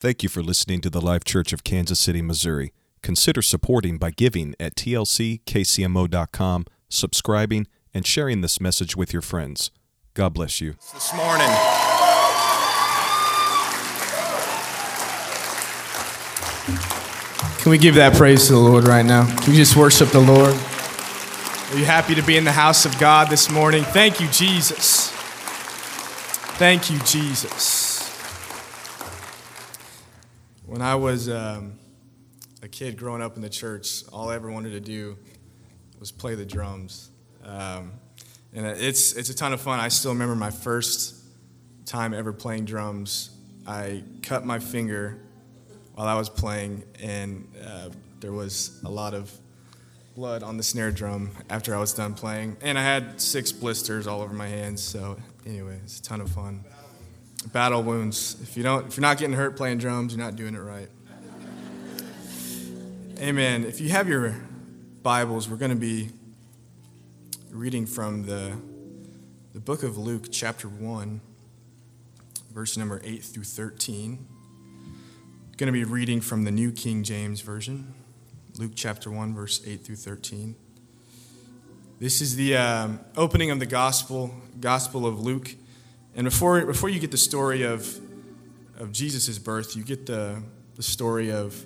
Thank you for listening to the Life Church of Kansas City, Missouri. Consider supporting by giving at tlckcmo.com, subscribing, and sharing this message with your friends. God bless you. This morning. Can we give that praise to the Lord right now? Can we just worship the Lord? Are you happy to be in the house of God this morning? Thank you, Jesus. Thank you, Jesus. When I was um, a kid growing up in the church, all I ever wanted to do was play the drums. Um, and it's, it's a ton of fun. I still remember my first time ever playing drums. I cut my finger while I was playing, and uh, there was a lot of blood on the snare drum after I was done playing. And I had six blisters all over my hands, so anyway, it's a ton of fun. Battle wounds. If you don't if you're not getting hurt playing drums, you're not doing it right. Amen. If you have your Bibles, we're going to be reading from the the book of Luke chapter 1 verse number 8 through 13 going to be reading from the New King James Version, Luke chapter 1, verse 8 through 13. This is the um, opening of the Gospel, Gospel of Luke. And before, before you get the story of, of Jesus' birth, you get the, the story of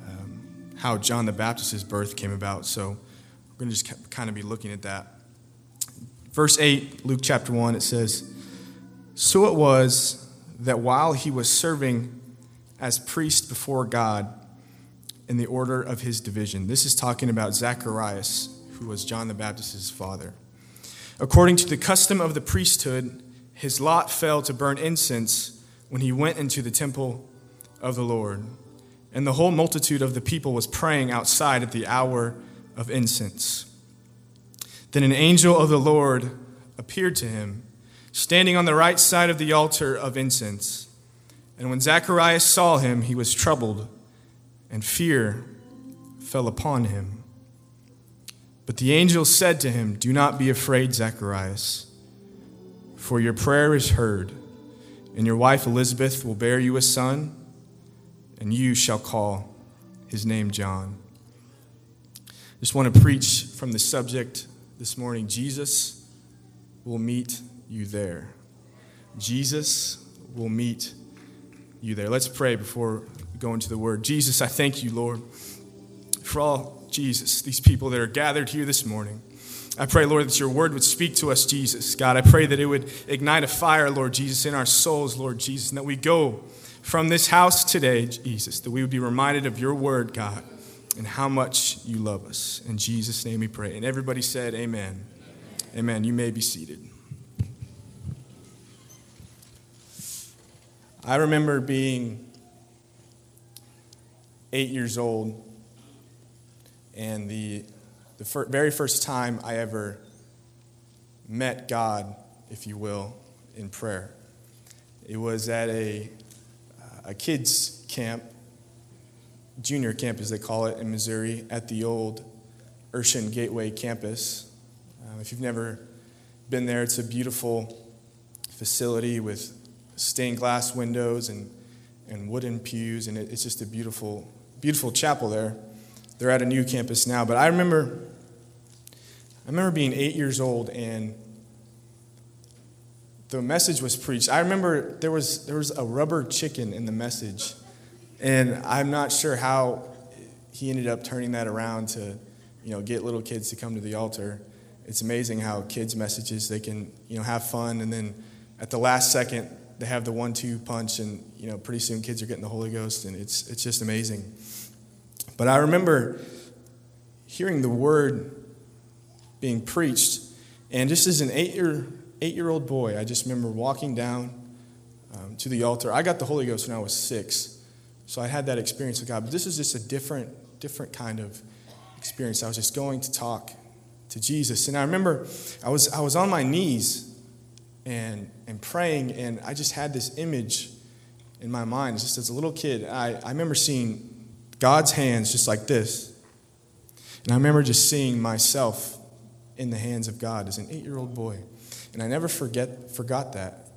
um, how John the Baptist's birth came about. So we're going to just kind of be looking at that. Verse 8, Luke chapter 1, it says, So it was that while he was serving as priest before God in the order of his division. This is talking about Zacharias, who was John the Baptist's father. According to the custom of the priesthood, his lot fell to burn incense when he went into the temple of the Lord. And the whole multitude of the people was praying outside at the hour of incense. Then an angel of the Lord appeared to him, standing on the right side of the altar of incense. And when Zacharias saw him, he was troubled, and fear fell upon him. But the angel said to him, Do not be afraid, Zacharias, for your prayer is heard, and your wife Elizabeth will bear you a son, and you shall call his name John. Just want to preach from the subject this morning Jesus will meet you there. Jesus will meet you there. Let's pray before going to the word. Jesus, I thank you, Lord, for all, Jesus, these people that are gathered here this morning. I pray, Lord, that your word would speak to us, Jesus. God, I pray that it would ignite a fire, Lord Jesus, in our souls, Lord Jesus, and that we go from this house today, Jesus, that we would be reminded of your word, God, and how much you love us. In Jesus' name we pray. And everybody said, Amen. Amen. You may be seated. I remember being eight years old, and the, the fir- very first time I ever met God, if you will, in prayer. It was at a, uh, a kids' camp, junior camp as they call it in Missouri, at the old Urshan Gateway campus. Um, if you've never been there, it's a beautiful facility with stained glass windows and, and wooden pews, and it, it's just a beautiful, beautiful chapel there. They're at a new campus now, but I remember, I remember being eight years old and the message was preached. I remember there was there was a rubber chicken in the message, and I'm not sure how he ended up turning that around to, you know, get little kids to come to the altar. It's amazing how kids' messages they can you know have fun, and then at the last second they have the one-two punch, and you know, pretty soon kids are getting the Holy Ghost, and it's it's just amazing. But I remember hearing the word being preached, and just as an eight-year eight-year-old boy, I just remember walking down um, to the altar. I got the Holy Ghost when I was six, so I had that experience with God. But this is just a different different kind of experience. I was just going to talk to Jesus, and I remember I was I was on my knees and, and praying, and I just had this image in my mind. Just as a little kid, I, I remember seeing God's hands just like this. And I remember just seeing myself in the hands of God as an eight year old boy. And I never forget, forgot that.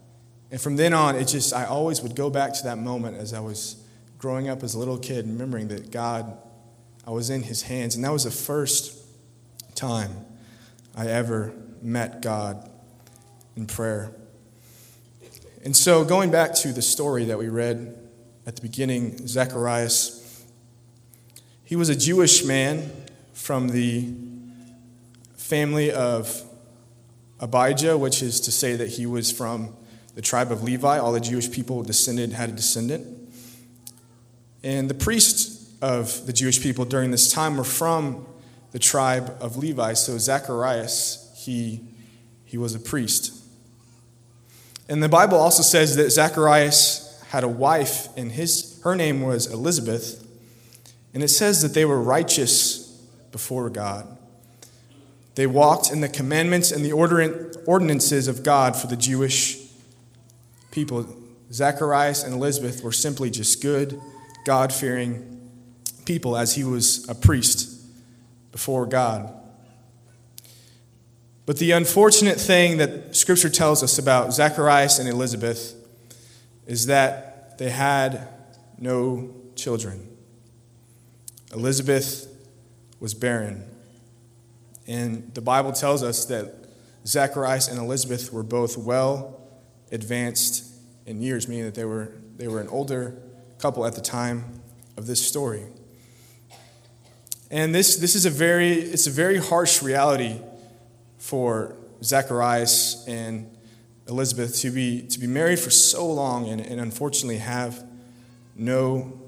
And from then on, it just, I always would go back to that moment as I was growing up as a little kid, remembering that God, I was in His hands. And that was the first time I ever met God in prayer. And so, going back to the story that we read at the beginning, Zacharias, he was a Jewish man from the family of Abijah, which is to say that he was from the tribe of Levi. All the Jewish people descended had a descendant. And the priests of the Jewish people during this time were from the tribe of Levi. So Zacharias, he, he was a priest. And the Bible also says that Zacharias had a wife, and his, her name was Elizabeth. And it says that they were righteous before God. They walked in the commandments and the ordinances of God for the Jewish people. Zacharias and Elizabeth were simply just good, God fearing people as he was a priest before God. But the unfortunate thing that Scripture tells us about Zacharias and Elizabeth is that they had no children. Elizabeth was barren. And the Bible tells us that Zacharias and Elizabeth were both well advanced in years, meaning that they were, they were an older couple at the time of this story. And this, this is a very, it's a very harsh reality for Zacharias and Elizabeth to be, to be married for so long and, and unfortunately have no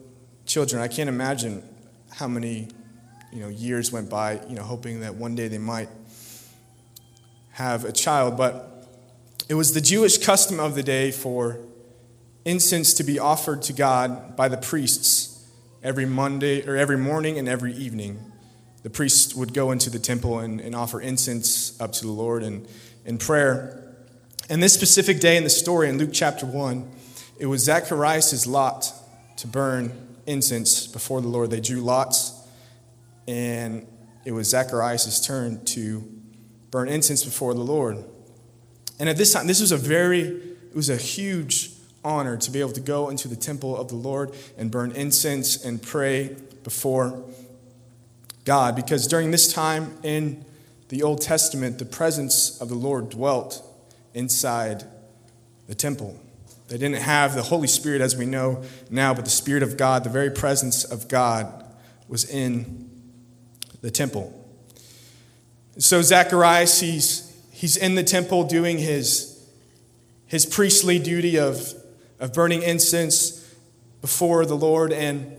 children. I can't imagine how many you know, years went by, you know, hoping that one day they might have a child. But it was the Jewish custom of the day for incense to be offered to God by the priests every Monday or every morning and every evening the priest would go into the temple and, and offer incense up to the Lord and in prayer. And this specific day in the story in Luke chapter 1, it was Zacharias' lot to burn incense before the Lord. They drew lots, and it was Zacharias' turn to burn incense before the Lord. And at this time, this was a very, it was a huge honor to be able to go into the temple of the Lord and burn incense and pray before God because during this time in the Old Testament, the presence of the Lord dwelt inside the temple. They didn't have the Holy Spirit as we know now, but the Spirit of God, the very presence of God, was in the temple. So Zacharias, he's, he's in the temple doing his, his priestly duty of, of burning incense before the Lord. And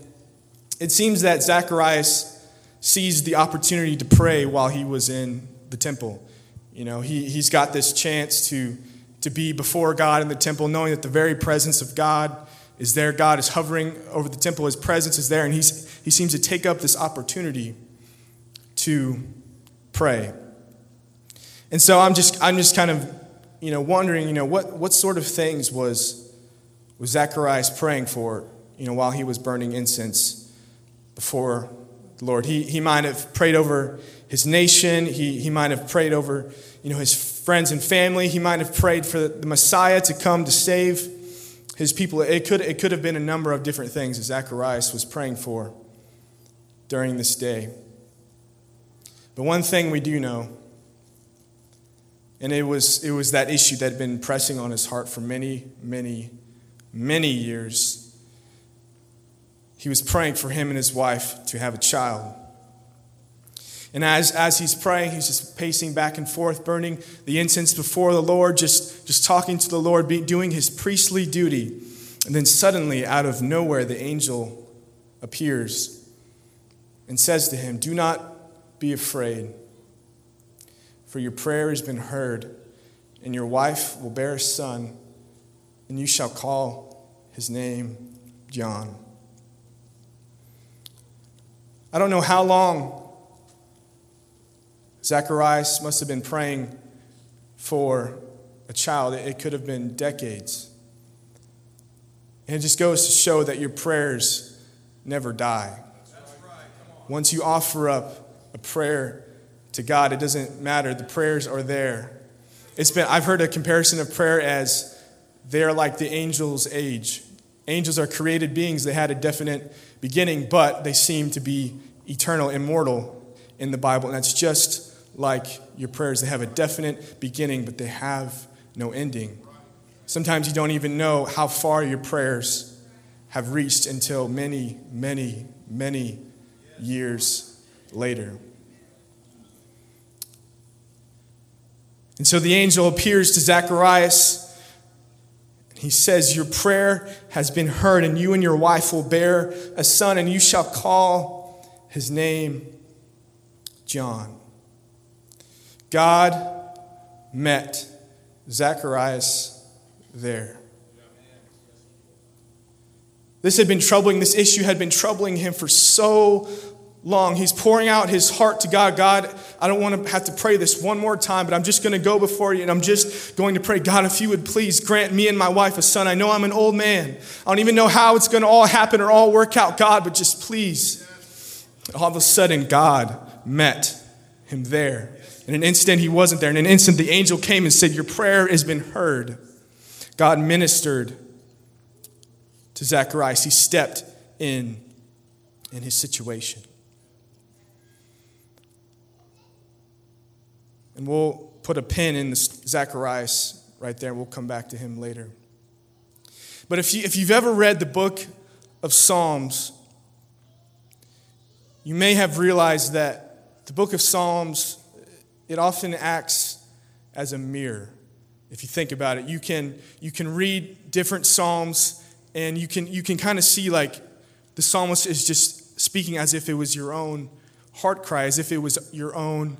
it seems that Zacharias seized the opportunity to pray while he was in the temple. You know, he, he's got this chance to, to be before God in the temple, knowing that the very presence of God is there. God is hovering over the temple, his presence is there, and he's, he seems to take up this opportunity to pray. And so I'm just, I'm just kind of, you know, wondering, you know, what, what sort of things was, was Zacharias praying for, you know, while he was burning incense before the Lord. He, he might have prayed over his nation. He, he might have prayed over you know, his friends and family. He might have prayed for the Messiah to come to save his people. It could, it could have been a number of different things that Zacharias was praying for during this day. But one thing we do know, and it was, it was that issue that had been pressing on his heart for many, many, many years he was praying for him and his wife to have a child. And as, as he's praying, he's just pacing back and forth, burning the incense before the Lord, just, just talking to the Lord, be, doing his priestly duty. And then suddenly, out of nowhere, the angel appears and says to him, Do not be afraid, for your prayer has been heard, and your wife will bear a son, and you shall call his name John. I don't know how long Zacharias must have been praying for a child. It could have been decades. And it just goes to show that your prayers never die. Once you offer up a prayer to God, it doesn't matter. The prayers are there. It's been, I've heard a comparison of prayer as they are like the angels' age. Angels are created beings, they had a definite beginning, but they seem to be eternal, immortal in the Bible. And that's just like your prayers. They have a definite beginning, but they have no ending. Sometimes you don't even know how far your prayers have reached until many, many, many years later. And so the angel appears to Zacharias. He says, Your prayer has been heard, and you and your wife will bear a son, and you shall call his name John. God met Zacharias there. This had been troubling, this issue had been troubling him for so long. He's pouring out his heart to God. God, I don't want to have to pray this one more time, but I'm just going to go before you and I'm just going to pray, God, if you would please grant me and my wife a son. I know I'm an old man. I don't even know how it's going to all happen or all work out, God, but just please. All of a sudden, God met him there. In an instant, he wasn't there. In an instant, the angel came and said, Your prayer has been heard. God ministered to Zacharias. He stepped in in his situation. And we'll put a pin in Zacharias right there, and we'll come back to him later. But if, you, if you've ever read the book of Psalms, you may have realized that the book of Psalms, it often acts as a mirror. If you think about it, you can, you can read different Psalms and you can, you can kind of see like the psalmist is just speaking as if it was your own heart cry, as if it was your own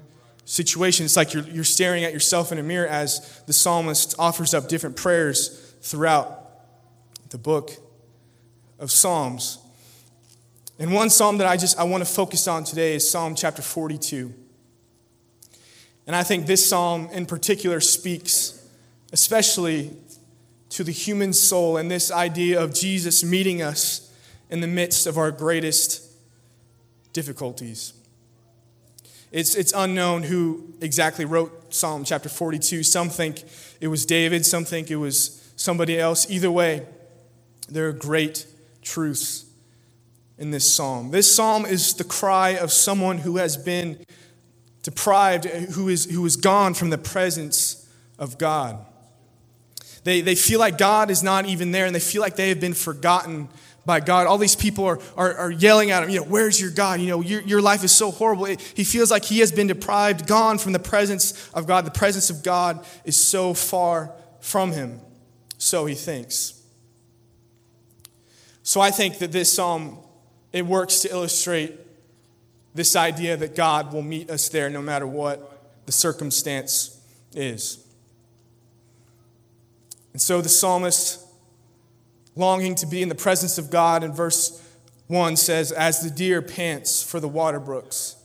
situation. It's like you're, you're staring at yourself in a mirror as the psalmist offers up different prayers throughout the book of Psalms. And one psalm that I just I want to focus on today is Psalm chapter 42. And I think this psalm in particular speaks especially to the human soul and this idea of Jesus meeting us in the midst of our greatest difficulties. It's, it's unknown who exactly wrote Psalm chapter 42. Some think it was David, some think it was somebody else. Either way, there are great truths in this psalm. This psalm is the cry of someone who has been deprived, who is, who is gone from the presence of God. They, they feel like God is not even there, and they feel like they have been forgotten by God. All these people are, are, are, yelling at him, you know, where's your God? You know, your, your life is so horrible. He feels like he has been deprived, gone from the presence of God. The presence of God is so far from him. So he thinks. So I think that this psalm, it works to illustrate this idea that God will meet us there no matter what the circumstance is. And so the psalmist longing to be in the presence of God. In verse 1 says, As the deer pants for the water brooks,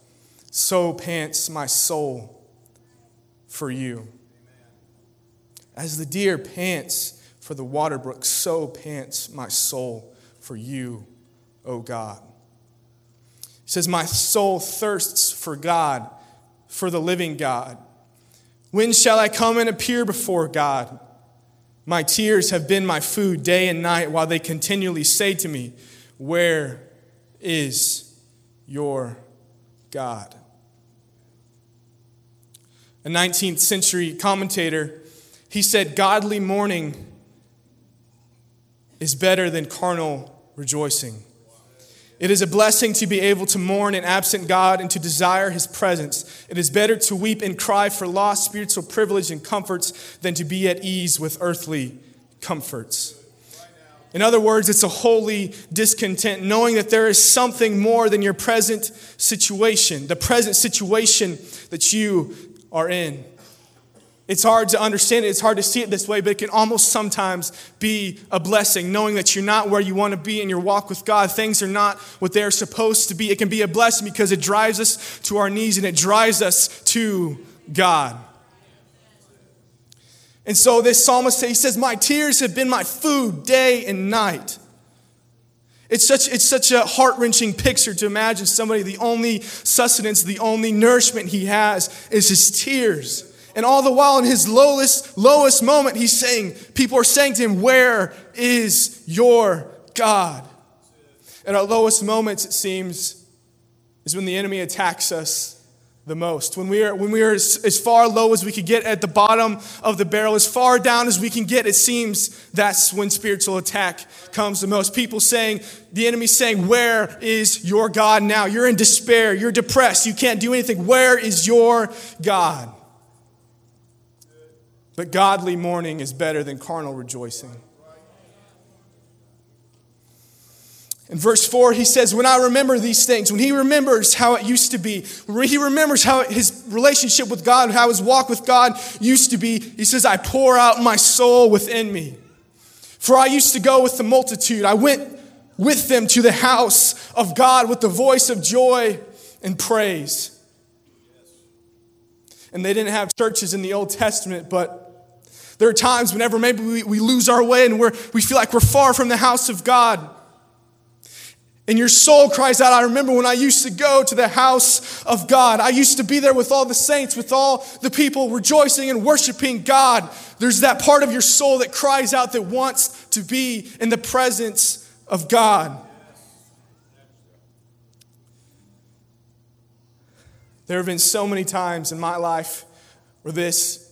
so pants my soul for you. As the deer pants for the water brooks, so pants my soul for you, O God. He says, My soul thirsts for God, for the living God. When shall I come and appear before God? My tears have been my food day and night while they continually say to me, Where is your God? A 19th century commentator, he said, Godly mourning is better than carnal rejoicing. It is a blessing to be able to mourn an absent God and to desire his presence. It is better to weep and cry for lost spiritual privilege and comforts than to be at ease with earthly comforts. In other words, it's a holy discontent, knowing that there is something more than your present situation, the present situation that you are in. It's hard to understand it, it's hard to see it this way, but it can almost sometimes be a blessing, knowing that you're not where you want to be in your walk with God. Things are not what they're supposed to be. It can be a blessing because it drives us to our knees and it drives us to God. And so this psalmist says he says, My tears have been my food day and night. It's such, it's such a heart wrenching picture to imagine somebody, the only sustenance, the only nourishment he has is his tears. And all the while, in his lowest, lowest moment, he's saying, people are saying to him, Where is your God? At our lowest moments, it seems, is when the enemy attacks us the most. When we are, when we are as, as, far low as we could get at the bottom of the barrel, as far down as we can get, it seems that's when spiritual attack comes the most. People saying, the enemy saying, Where is your God now? You're in despair. You're depressed. You can't do anything. Where is your God? But godly mourning is better than carnal rejoicing. In verse 4, he says, When I remember these things, when he remembers how it used to be, when he remembers how his relationship with God, how his walk with God used to be, he says, I pour out my soul within me. For I used to go with the multitude. I went with them to the house of God with the voice of joy and praise. And they didn't have churches in the Old Testament, but there are times whenever maybe we, we lose our way and we're, we feel like we're far from the house of God. And your soul cries out, I remember when I used to go to the house of God. I used to be there with all the saints, with all the people rejoicing and worshiping God. There's that part of your soul that cries out that wants to be in the presence of God. There have been so many times in my life where this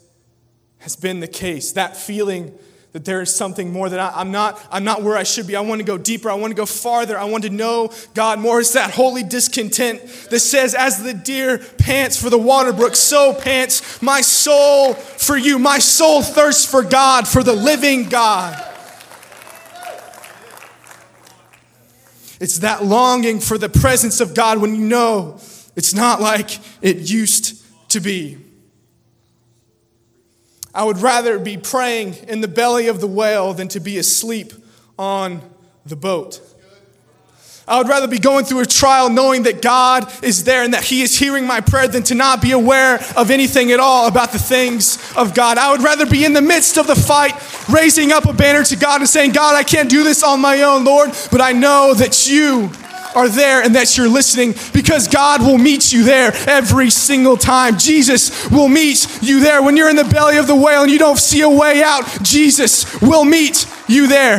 has been the case. That feeling that there is something more that I, am not i'm not where i should be. I want to go deeper. I want to go farther. I want to know god more. It's that holy discontent that says as the deer pants for the water brook so pants my soul for you. My soul thirsts for god for the living god. It's that longing for the presence of god when you know it's not like it used to be I would rather be praying in the belly of the whale than to be asleep on the boat. I would rather be going through a trial knowing that God is there and that He is hearing my prayer than to not be aware of anything at all about the things of God. I would rather be in the midst of the fight, raising up a banner to God and saying, God, I can't do this on my own, Lord, but I know that you are there and that you're listening because God will meet you there every single time. Jesus will meet you there. When you're in the belly of the whale and you don't see a way out, Jesus will meet you there.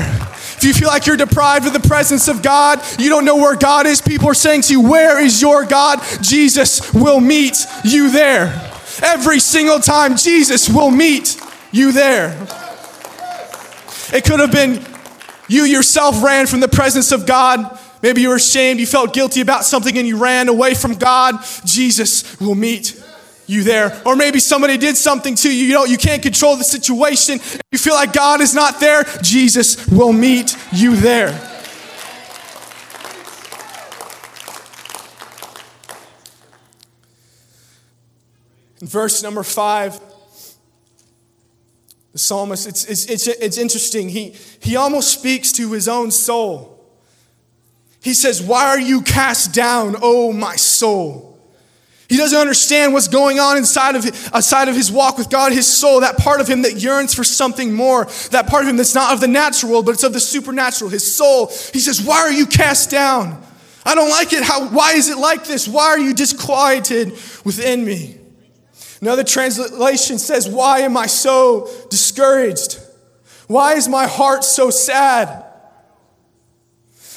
If you feel like you're deprived of the presence of God, you don't know where God is, people are saying to you, Where is your God? Jesus will meet you there. Every single time, Jesus will meet you there. It could have been you yourself ran from the presence of God Maybe you were ashamed, you felt guilty about something, and you ran away from God. Jesus will meet you there. Or maybe somebody did something to you. You know, you can't control the situation. You feel like God is not there. Jesus will meet you there. In verse number five, the psalmist, it's, it's, it's, it's interesting. He, he almost speaks to his own soul. He says, Why are you cast down, O my soul? He doesn't understand what's going on inside of, inside uh, of his walk with God, his soul, that part of him that yearns for something more, that part of him that's not of the natural world, but it's of the supernatural, his soul. He says, Why are you cast down? I don't like it. How, why is it like this? Why are you disquieted within me? Another translation says, Why am I so discouraged? Why is my heart so sad?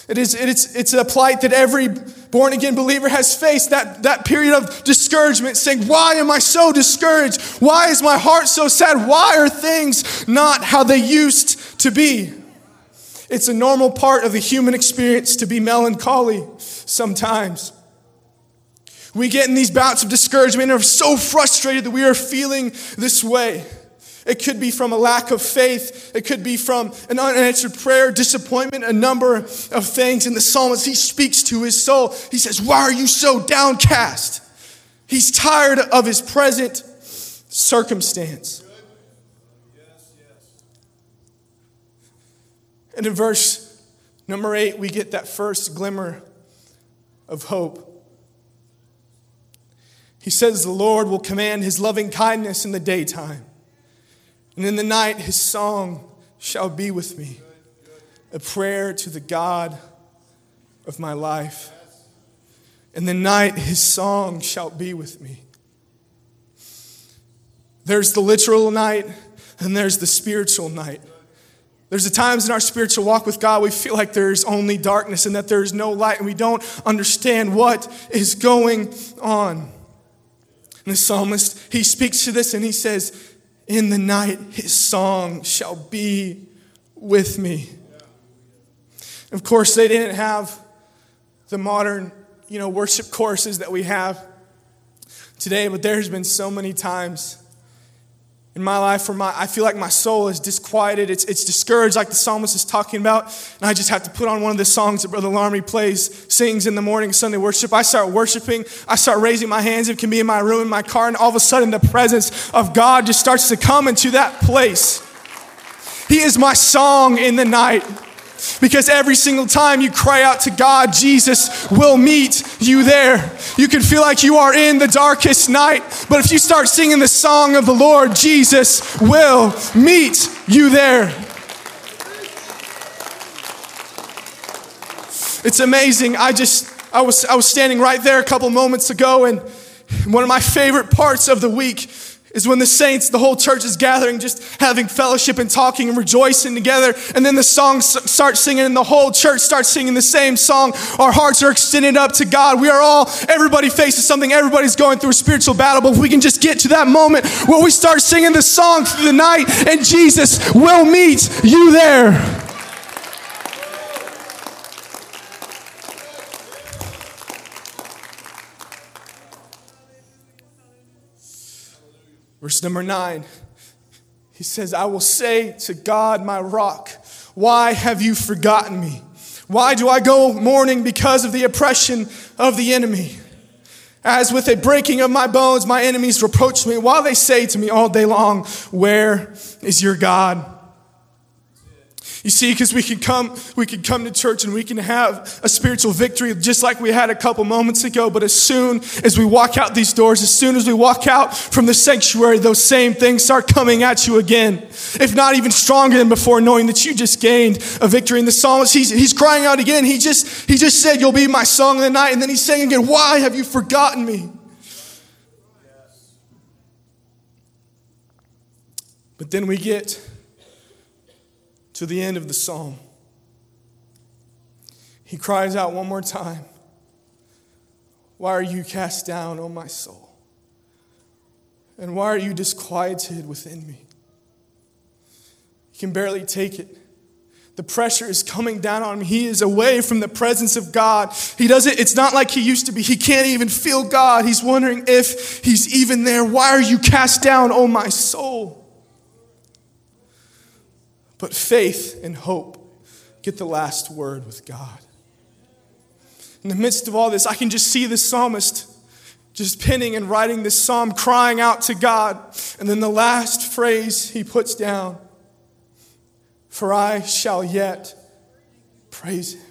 It is, it's, it's a plight that every born again believer has faced that, that period of discouragement, saying, Why am I so discouraged? Why is my heart so sad? Why are things not how they used to be? It's a normal part of the human experience to be melancholy sometimes. We get in these bouts of discouragement and are so frustrated that we are feeling this way. It could be from a lack of faith. It could be from an unanswered prayer, disappointment, a number of things. In the psalmist, he speaks to his soul. He says, Why are you so downcast? He's tired of his present circumstance. And in verse number eight, we get that first glimmer of hope. He says, The Lord will command his loving kindness in the daytime and in the night, his song shall be with me, a prayer to the God of my life. In the night, his song shall be with me. There's the literal night, and there's the spiritual night. There's the times in our spiritual walk with God we feel like there's only darkness and that there's no light, and we don't understand what is going on. And the psalmist, he speaks to this and he says, In the night, his song shall be with me. Of course, they didn't have the modern, you know, worship courses that we have today, but there's been so many times in my life where my, I feel like my soul is disquieted, it's, it's discouraged, like the psalmist is talking about, and I just have to put on one of the songs that Brother Larmy plays, sings in the morning Sunday worship. I start worshiping, I start raising my hands. It can be in my room, in my car, and all of a sudden the presence of God just starts to come into that place. He is my song in the night. Because every single time you cry out to God, Jesus will meet you there. You can feel like you are in the darkest night, but if you start singing the song of the Lord, Jesus will meet you there. It's amazing. I just I was I was standing right there a couple moments ago and one of my favorite parts of the week is when the saints, the whole church is gathering, just having fellowship and talking and rejoicing together. And then the songs start singing and the whole church starts singing the same song. Our hearts are extended up to God. We are all, everybody faces something. Everybody's going through a spiritual battle. But if we can just get to that moment where we start singing the song through the night and Jesus will meet you there. Verse number nine, he says, I will say to God, my rock, why have you forgotten me? Why do I go mourning because of the oppression of the enemy? As with a breaking of my bones, my enemies reproach me, while they say to me all day long, Where is your God? You see, because we can come, we can come to church and we can have a spiritual victory just like we had a couple moments ago. But as soon as we walk out these doors, as soon as we walk out from the sanctuary, those same things start coming at you again. If not even stronger than before, knowing that you just gained a victory. In the psalmist, he's, he's crying out again. He just, he just said, You'll be my song of the night. And then he's saying again, Why have you forgotten me? But then we get to the end of the psalm. He cries out one more time Why are you cast down, O my soul? And why are you disquieted within me? He can barely take it. The pressure is coming down on him. He is away from the presence of God. He doesn't, it's not like he used to be. He can't even feel God. He's wondering if he's even there. Why are you cast down, O my soul? But faith and hope get the last word with God. In the midst of all this, I can just see the psalmist just penning and writing this psalm, crying out to God. And then the last phrase he puts down For I shall yet praise him.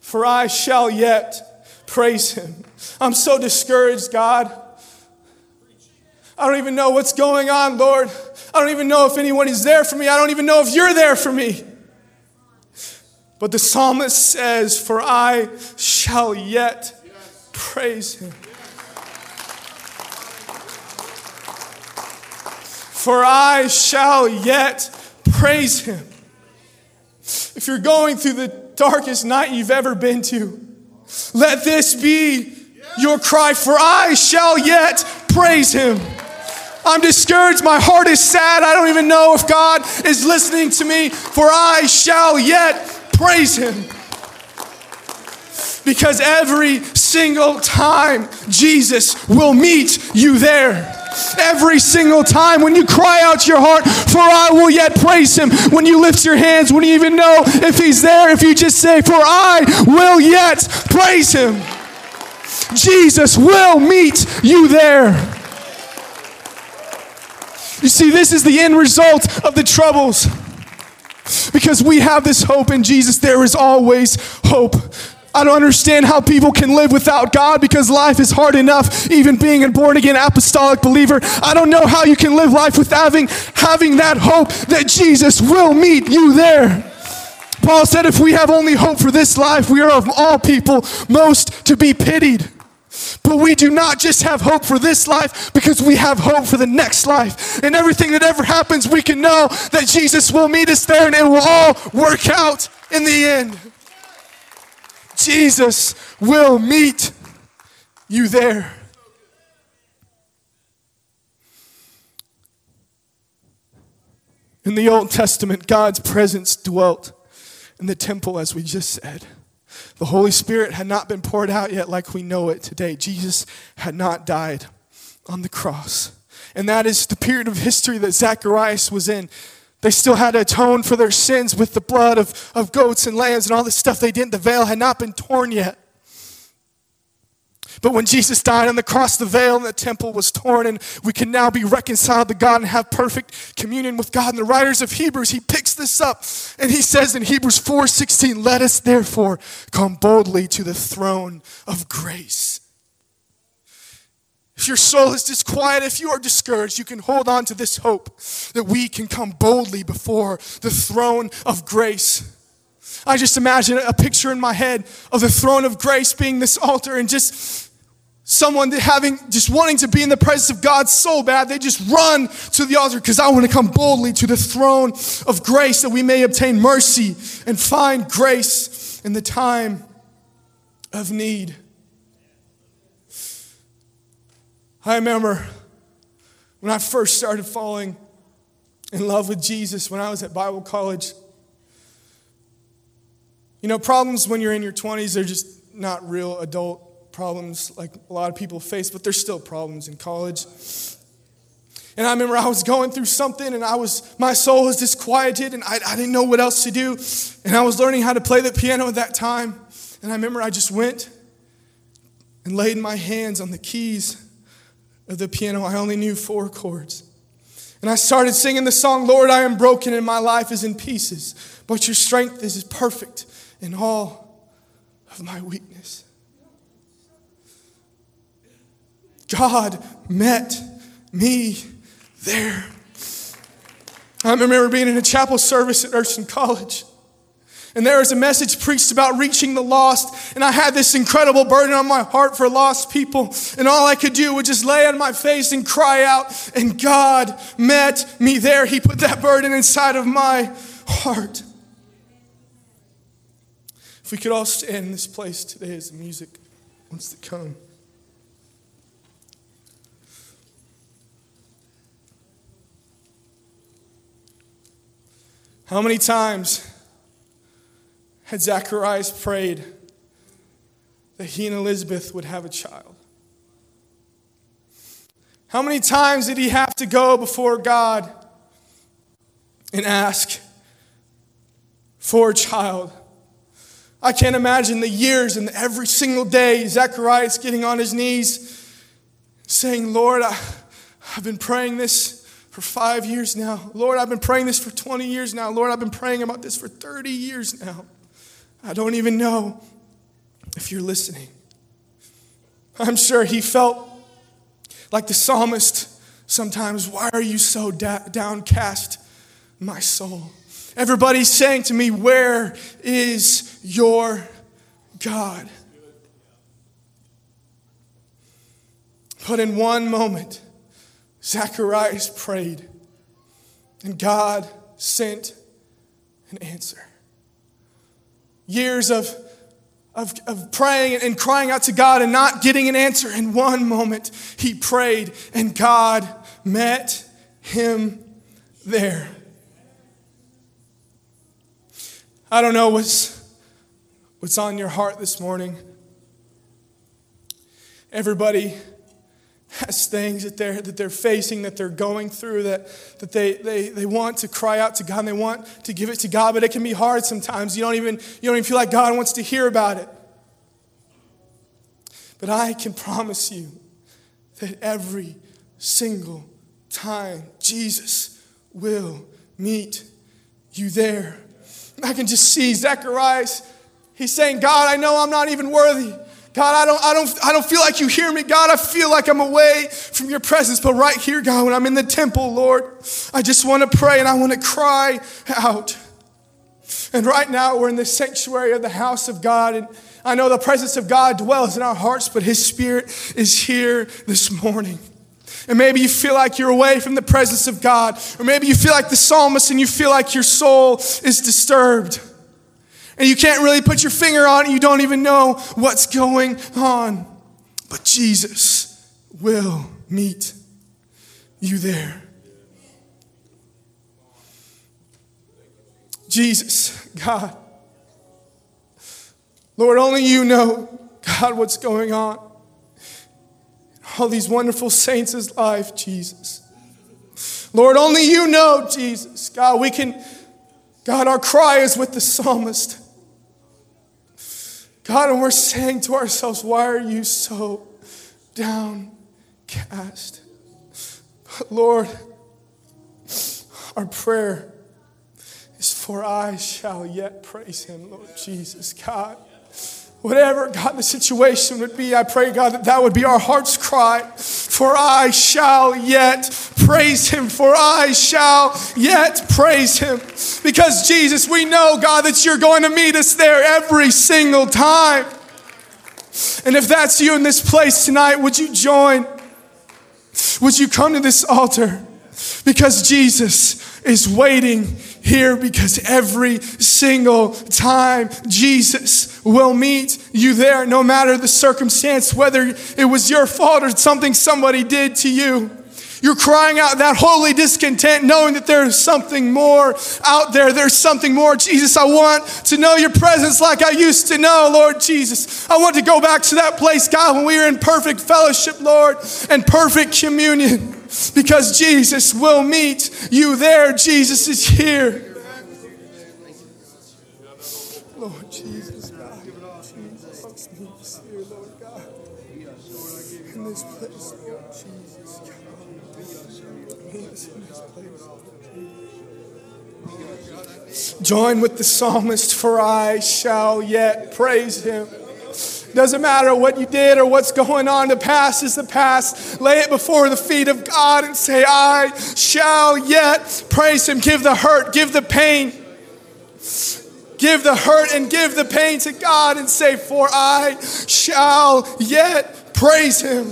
For I shall yet praise him. I'm so discouraged, God. I don't even know what's going on, Lord. I don't even know if anyone is there for me. I don't even know if you're there for me. But the psalmist says, For I shall yet praise him. For I shall yet praise him. If you're going through the darkest night you've ever been to, let this be your cry, for I shall yet praise him. I'm discouraged. My heart is sad. I don't even know if God is listening to me, for I shall yet praise Him. Because every single time Jesus will meet you there. Every single time when you cry out your heart, for I will yet praise him. When you lift your hands, when you even know if he's there, if you just say, for I will yet praise him. Jesus will meet you there. You see, this is the end result of the troubles. Because we have this hope in Jesus, there is always hope. I don't understand how people can live without God because life is hard enough, even being a born again apostolic believer. I don't know how you can live life without having, having that hope that Jesus will meet you there. Paul said, if we have only hope for this life, we are of all people most to be pitied. But we do not just have hope for this life because we have hope for the next life. And everything that ever happens, we can know that Jesus will meet us there and it will all work out in the end. Jesus will meet you there. In the Old Testament, God's presence dwelt in the temple, as we just said. The Holy Spirit had not been poured out yet like we know it today. Jesus had not died on the cross. And that is the period of history that Zacharias was in. They still had to atone for their sins with the blood of, of goats and lambs and all this stuff they didn't. The veil had not been torn yet. But when Jesus died on the cross, the veil in the temple was torn, and we can now be reconciled to God and have perfect communion with God. And the writers of Hebrews, he picks this up, and he says in Hebrews 4:16, "Let us therefore come boldly to the throne of grace." If your soul is disquiet, if you are discouraged, you can hold on to this hope that we can come boldly before the throne of grace. I just imagine a picture in my head of the throne of grace being this altar and just someone having just wanting to be in the presence of God so bad, they just run to the altar because I want to come boldly to the throne of grace that we may obtain mercy and find grace in the time of need. I remember when I first started falling in love with Jesus when I was at Bible college. You know, problems when you're in your 20s, they're just not real adult problems like a lot of people face, but there's still problems in college. And I remember I was going through something and I was, my soul was disquieted and I, I didn't know what else to do. And I was learning how to play the piano at that time. And I remember I just went and laid my hands on the keys of the piano. I only knew four chords. And I started singing the song, Lord, I am broken and my life is in pieces, but your strength is perfect in all of my weakness. God met me there. I remember being in a chapel service at Urshan College. And there was a message preached about reaching the lost. And I had this incredible burden on my heart for lost people. And all I could do was just lay on my face and cry out. And God met me there. He put that burden inside of my heart. If we could all stand in this place today as the music wants to come. How many times had Zacharias prayed that he and Elizabeth would have a child? How many times did he have to go before God and ask for a child? I can't imagine the years and every single day Zacharias getting on his knees saying, Lord, I, have been praying this for five years now. Lord, I've been praying this for 20 years now. Lord, I've been praying about this for 30 years now. I don't even know if you're listening. I'm sure he felt like the psalmist sometimes, Why are you so da- downcast, my soul? Everybody's saying to me, Where is your God? But in one moment, Zacharias prayed, and God sent an answer. Years of, of, of praying and crying out to God and not getting an answer. In one moment, he prayed, and God met him there. I don't know what's, what's on your heart this morning. Everybody things that they're, that they're facing, that they're going through, that, that they, they, they want to cry out to God and they want to give it to God, but it can be hard sometimes. You don't even, you don't even feel like God wants to hear about it. But I can promise you that every single time Jesus will meet you there. I can just see Zacharias. He's saying, God, I know I'm not even worthy. God, I don't, I, don't, I don't feel like you hear me. God, I feel like I'm away from your presence. But right here, God, when I'm in the temple, Lord, I just want to pray and I want to cry out. And right now, we're in the sanctuary of the house of God. And I know the presence of God dwells in our hearts, but His Spirit is here this morning. And maybe you feel like you're away from the presence of God. Or maybe you feel like the psalmist and you feel like your soul is disturbed. And you can't really put your finger on it. You don't even know what's going on. But Jesus will meet you there. Jesus, God. Lord, only you know, God, what's going on. All these wonderful saints' life, Jesus. Lord, only you know, Jesus. God, we can, God, our cry is with the psalmist. God, and we're saying to ourselves, why are you so downcast? But Lord, our prayer is for I shall yet praise him, Lord Jesus, God. Whatever, God, the situation would be, I pray, God, that that would be our heart's cry. For I shall yet praise him. For I shall yet praise him. Because, Jesus, we know, God, that you're going to meet us there every single time. And if that's you in this place tonight, would you join? Would you come to this altar? Because Jesus is waiting here because every single time Jesus will meet you there, no matter the circumstance, whether it was your fault or something somebody did to you. You're crying out that holy discontent, knowing that there's something more out there. There's something more. Jesus, I want to know your presence like I used to know, Lord Jesus. I want to go back to that place, God, when we were in perfect fellowship, Lord, and perfect communion because Jesus will meet you there. Jesus is here. Lord Jesus, God. Jesus here, Lord God. In this place, Lord Jesus, God. In this place. Join with the psalmist, for I shall yet praise him. Doesn't matter what you did or what's going on. The past is the past. Lay it before the feet of God and say, I shall yet praise Him. Give the hurt, give the pain. Give the hurt and give the pain to God and say, For I shall yet praise Him.